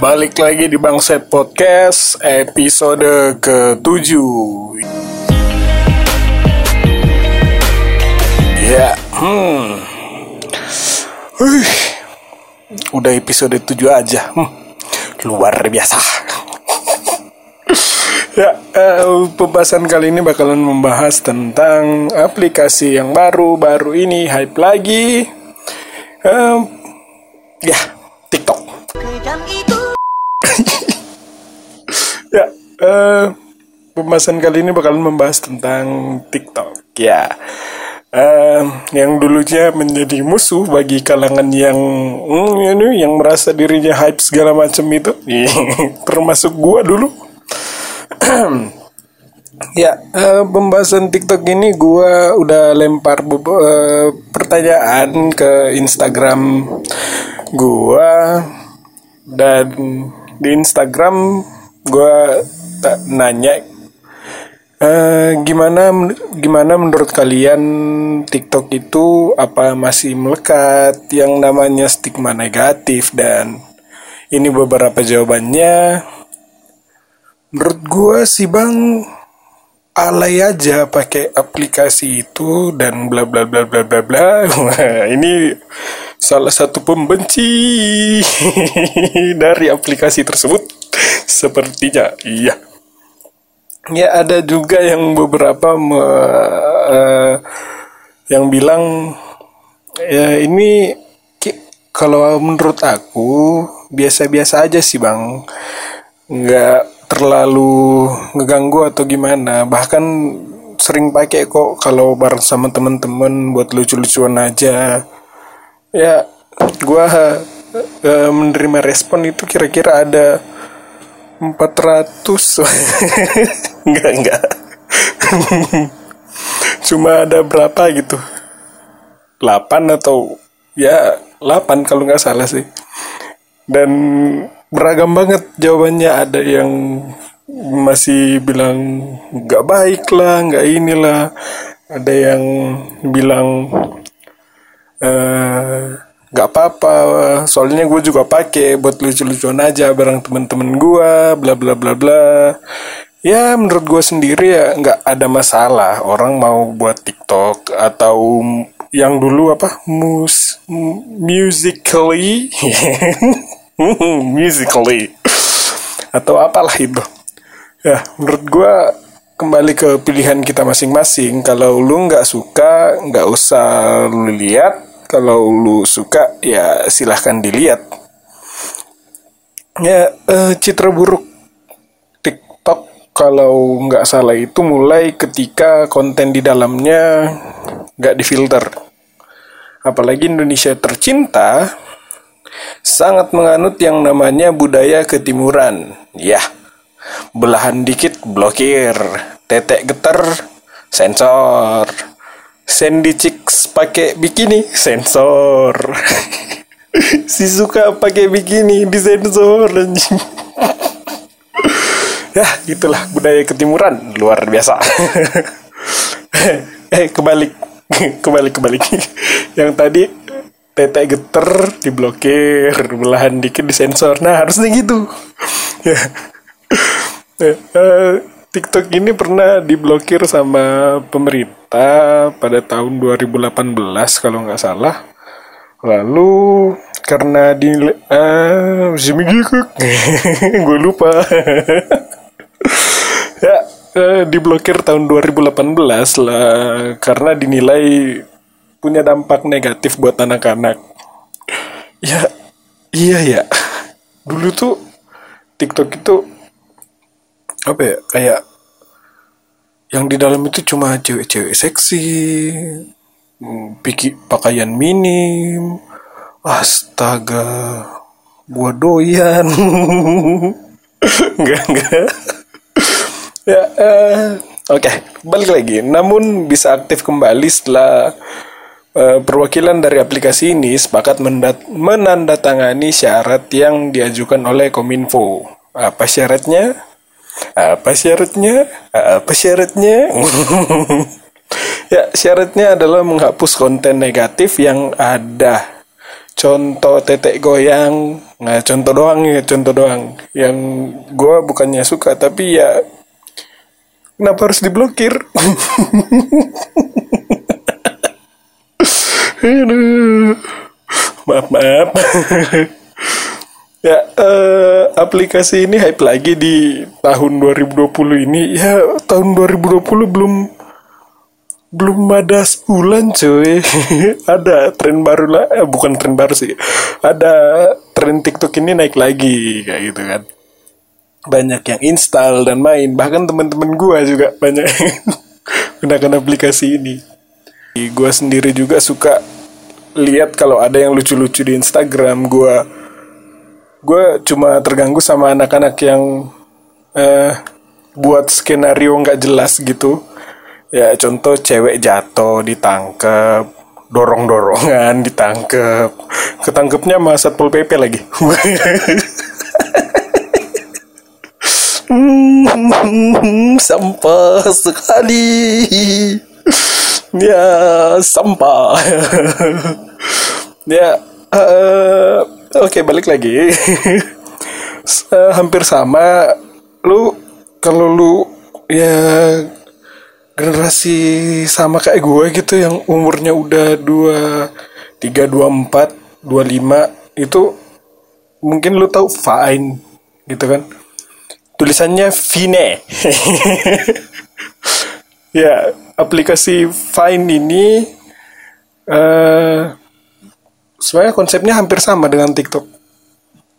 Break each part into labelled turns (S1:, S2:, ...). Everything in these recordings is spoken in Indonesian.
S1: Balik lagi di Bangset Podcast episode ke-7 Ya, hmm. Wih, Udah episode 7 aja hmm. Luar biasa. Ya, uh, pembahasan kali ini bakalan membahas tentang aplikasi yang baru Baru ini hype lagi. Uh, Ya, TikTok uh, pembahasan kali ini bakalan membahas tentang TikTok. Ya, uh, yang dulunya menjadi musuh bagi kalangan yang mm, ini yang merasa dirinya hype segala macam itu, termasuk gua dulu. ya, uh, pembahasan TikTok ini gua udah lempar uh, pertanyaan ke Instagram gua dan di Instagram gue nanya uh, gimana gimana menurut kalian TikTok itu apa masih melekat? Yang namanya stigma negatif dan ini beberapa jawabannya. Menurut gue sih bang alay aja pakai aplikasi itu dan bla bla bla bla bla bla. Ini salah satu pembenci dari aplikasi tersebut. Sepertinya iya ya ada juga yang beberapa me, uh, yang bilang ya ini kalau menurut aku biasa-biasa aja sih bang. Nggak terlalu ngeganggu atau gimana. Bahkan sering pakai kok kalau bareng sama temen-temen buat lucu-lucuan aja. Ya gue uh, menerima respon itu kira-kira ada 400 enggak enggak. Cuma ada berapa gitu? 8 atau ya 8 kalau nggak salah sih. Dan beragam banget jawabannya. Ada yang masih bilang nggak baik lah nggak inilah. Ada yang bilang Eh, nggak uh, apa-apa. Soalnya gue juga pakai buat lucu-lucuan aja bareng temen-temen gue bla bla bla bla ya menurut gue sendiri ya nggak ada masalah. Orang mau buat TikTok atau yang dulu apa? Mus musically. Musically. Atau apalah itu. Ya menurut gue kembali ke pilihan kita masing-masing. Kalau lu nggak suka nggak usah lu lihat. Kalau lu suka ya silahkan dilihat. Ya uh, citra buruk kalau nggak salah itu mulai ketika konten di dalamnya nggak difilter. Apalagi Indonesia tercinta sangat menganut yang namanya budaya ketimuran. Ya belahan dikit blokir tetek getar sensor. Sandy Chicks pakai bikini sensor. Si suka pakai bikini di sensor ya gitulah. Budaya ketimuran. Luar biasa. Eh kebalik. Kebalik kebalik. Yang tadi tete geter diblokir. Belahan dikit disensor nah harusnya gitu. Ya. Uh, TikTok ini pernah diblokir sama pemerintah pada tahun 2018 kalau nggak salah. Lalu karena di uh, gue lupa ya uh, diblokir tahun 2018 lah karena dinilai punya dampak negatif buat anak-anak. Ya iya ya. Dulu tuh TikTok itu apa ya kayak yang di dalam itu cuma cewek-cewek seksi pikir pakaian minim astaga gua doyan. Enggak enggak ya uh, oke okay, balik lagi. Namun bisa aktif kembali setelah uh, perwakilan dari aplikasi ini sepakat menandatangani syarat yang diajukan oleh Kominfo. Apa syaratnya? Apa syaratnya? Apa syaratnya? ya, syaratnya adalah menghapus konten negatif yang ada. Contoh tetek goyang. Nah contoh doang ya contoh doang. Yang gue bukannya suka tapi ya kenapa harus diblokir? Maaf maaf. Ya eh, aplikasi ini hype lagi di tahun 2020 ini. Ya tahun 2020 belum belum ada sebulan cuy. Ada tren baru lah. Eh, bukan tren baru sih. Ada tren TikTok ini naik lagi kayak gitu kan banyak yang install dan main. Bahkan teman-teman gua juga banyak yang gunakan aplikasi ini. Gua sendiri juga suka lihat kalau ada yang lucu-lucu di Instagram gua. Gua cuma terganggu sama anak-anak yang eh, buat skenario nggak jelas gitu. Ya contoh cewek jatuh ditangkep dorong dorongan ditangkep. Ketangkepnya sama satpol pp lagi sampah sekali. Ya sampah. Ya uh, oke okay, balik lagi. Uh, hampir sama. Lu kalau lu ya generasi sama kayak gue gitu yang umurnya udah dua tiga dua empat dua lima itu mungkin lu tahu fine gitu kan tulisannya Vine. Ya aplikasi Fine ini uh, sebenarnya konsepnya hampir sama dengan TikTok.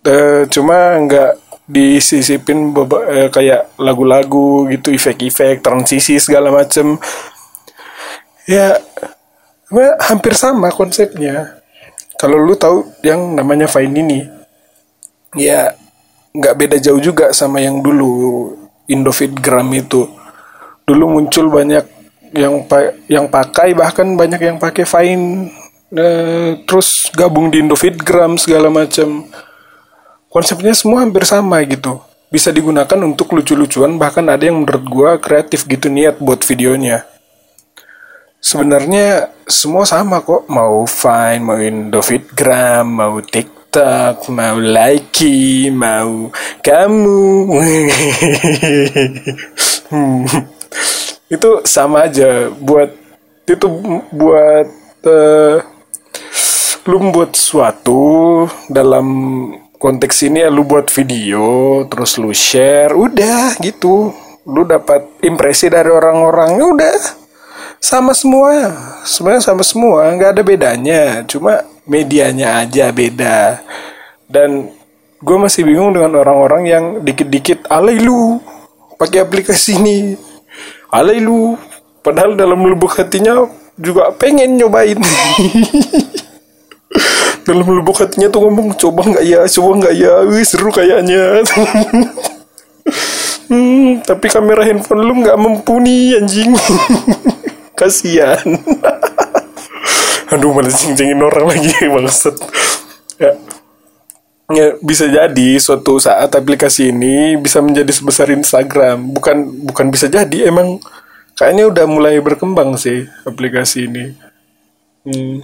S1: Uh, cuma nggak disisipin eh, kayak lagu-lagu gitu efek-efek transisi segala macem. Ya hampir sama konsepnya. Kalau lu tahu yang namanya Vine ini ya nggak beda jauh juga sama yang dulu Indofitgram itu. Dulu muncul banyak yang pa yang pakai bahkan banyak yang pakai Vine eh, terus gabung di Indofitgram segala macam. Konsepnya semua hampir sama gitu. Bisa digunakan untuk lucu-lucuan bahkan ada yang menurut gua kreatif gitu niat buat videonya. Sebenarnya semua sama kok. Mau Vine mau Indofitgram mau TikTok mau Likey mau kamu. Hmm. itu sama aja buat itu buat uh, lu buat sesuatu dalam konteks ini ya lu buat video terus lu share udah gitu. Lu dapat impresi dari orang-orang udah. Sama semua sebenarnya sama semua nggak ada bedanya. Cuma medianya aja beda. Dan gue masih bingung dengan orang-orang yang dikit-dikit alay lu pakai aplikasi ini. Alay lu padahal dalam lubuk hatinya juga pengen nyobain. Dalam lubuk hatinya tuh ngomong coba nggak ya coba nggak ya? Wih, seru kayaknya. Hmm, tapi kamera handphone lu nggak mumpuni anjing. Kasihan aduh malah cing-cingin orang lagi bangsat ya ya bisa jadi suatu saat aplikasi ini bisa menjadi sebesar Instagram bukan bukan bisa jadi emang kayaknya udah mulai berkembang sih aplikasi ini hmm.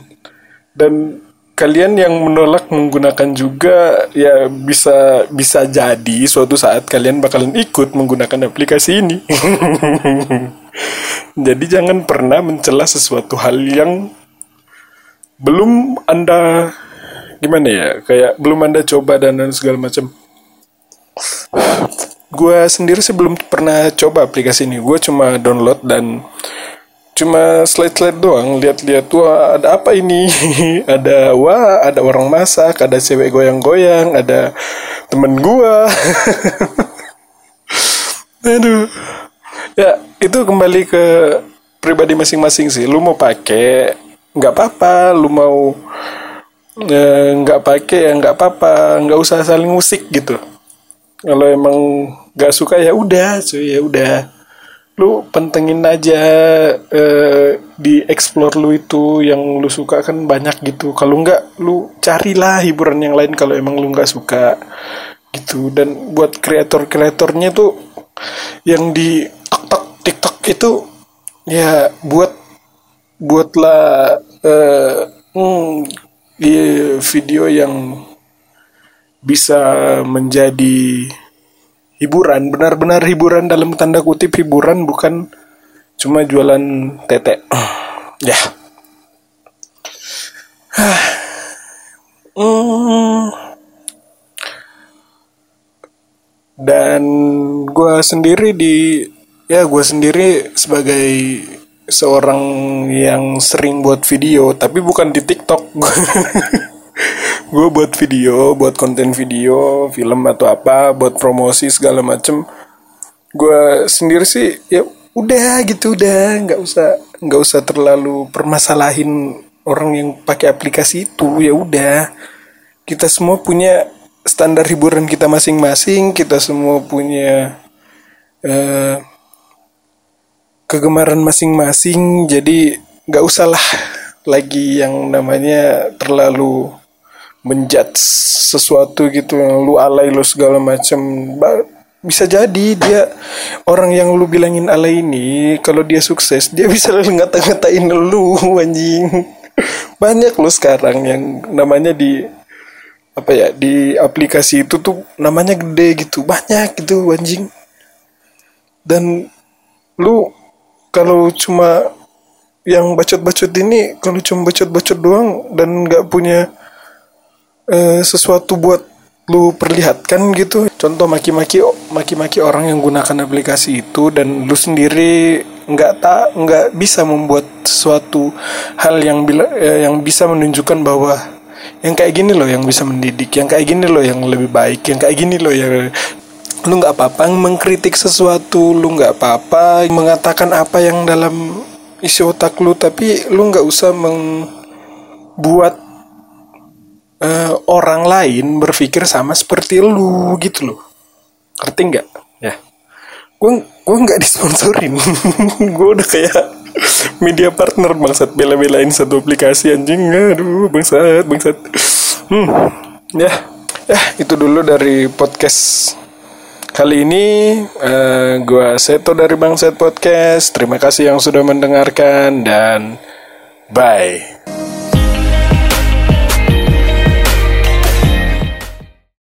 S1: dan kalian yang menolak menggunakan juga ya bisa bisa jadi suatu saat kalian bakalan ikut menggunakan aplikasi ini. jadi jangan pernah mencela sesuatu hal yang belum Anda gimana ya, kayak belum Anda coba dan segala macam. Gue sendiri sih belum pernah coba aplikasi ini. Gue cuma download dan cuma slide-slide doang lihat-lihat wah ada apa ini ada wah ada orang masak ada cewek goyang-goyang ada temen gua aduh ya itu kembali ke pribadi masing-masing sih lu mau pakai nggak apa-apa lu mau eh, nggak pakai ya nggak apa-apa nggak usah saling musik gitu. Kalau emang nggak suka ya udah cuy ya udah. Lu pentengin aja uh, di explore lu itu yang lu suka kan banyak gitu. Kalau enggak lu carilah hiburan yang lain kalau emang lu nggak suka gitu. Dan buat kreator-kreatornya tuh yang di TikTok TikTok itu ya buat buatlah uh, hmm, video yang bisa menjadi hiburan benar-benar hiburan dalam tanda kutip hiburan bukan cuma jualan tete ya hmm. dan gue sendiri di ya gue sendiri sebagai seorang yang sering buat video tapi bukan di TikTok. Gue buat video buat konten video film atau apa buat promosi segala macem. Gue sendiri sih ya udah gitu udah. Nggak usah nggak usah terlalu permasalahin orang yang pakai aplikasi itu ya udah. Kita semua punya standar hiburan kita masing-masing kita semua punya uh, kegemaran masing-masing jadi nggak usah lah lagi yang namanya terlalu menjat sesuatu gitu lu alay lu segala macam bisa jadi dia orang yang lu bilangin alay ini kalau dia sukses dia bisa ngata-ngatain lu anjing. Banyak lu sekarang yang namanya di apa ya di aplikasi itu tuh namanya gede gitu banyak gitu anjing. Dan lu kalau cuma yang bacot-bacot ini kalau cuma bacot-bacot doang dan nggak punya uh, sesuatu buat lu perlihatkan gitu. Contoh maki-maki maki-maki orang yang gunakan aplikasi itu dan lu sendiri nggak tak nggak bisa membuat sesuatu hal yang bila eh, yang bisa menunjukkan bahwa yang kayak gini loh yang bisa mendidik yang kayak gini loh yang lebih baik yang kayak gini loh yang lu nggak apa-apa mengkritik sesuatu lu nggak apa-apa mengatakan apa yang dalam isi otak lu tapi lu nggak usah membuat uh, orang lain berpikir sama seperti lu gitu loh. Ngerti nggak? Ya. Gue gue nggak disponsorin. Gue udah kayak media partner bangsat. Bela-belain satu aplikasi anjing. Aduh bangsat bangsat. Hmm ya. Ya itu dulu dari podcast Kali ini uh, gue Seto dari Bangset Podcast. Terima kasih yang sudah mendengarkan dan bye.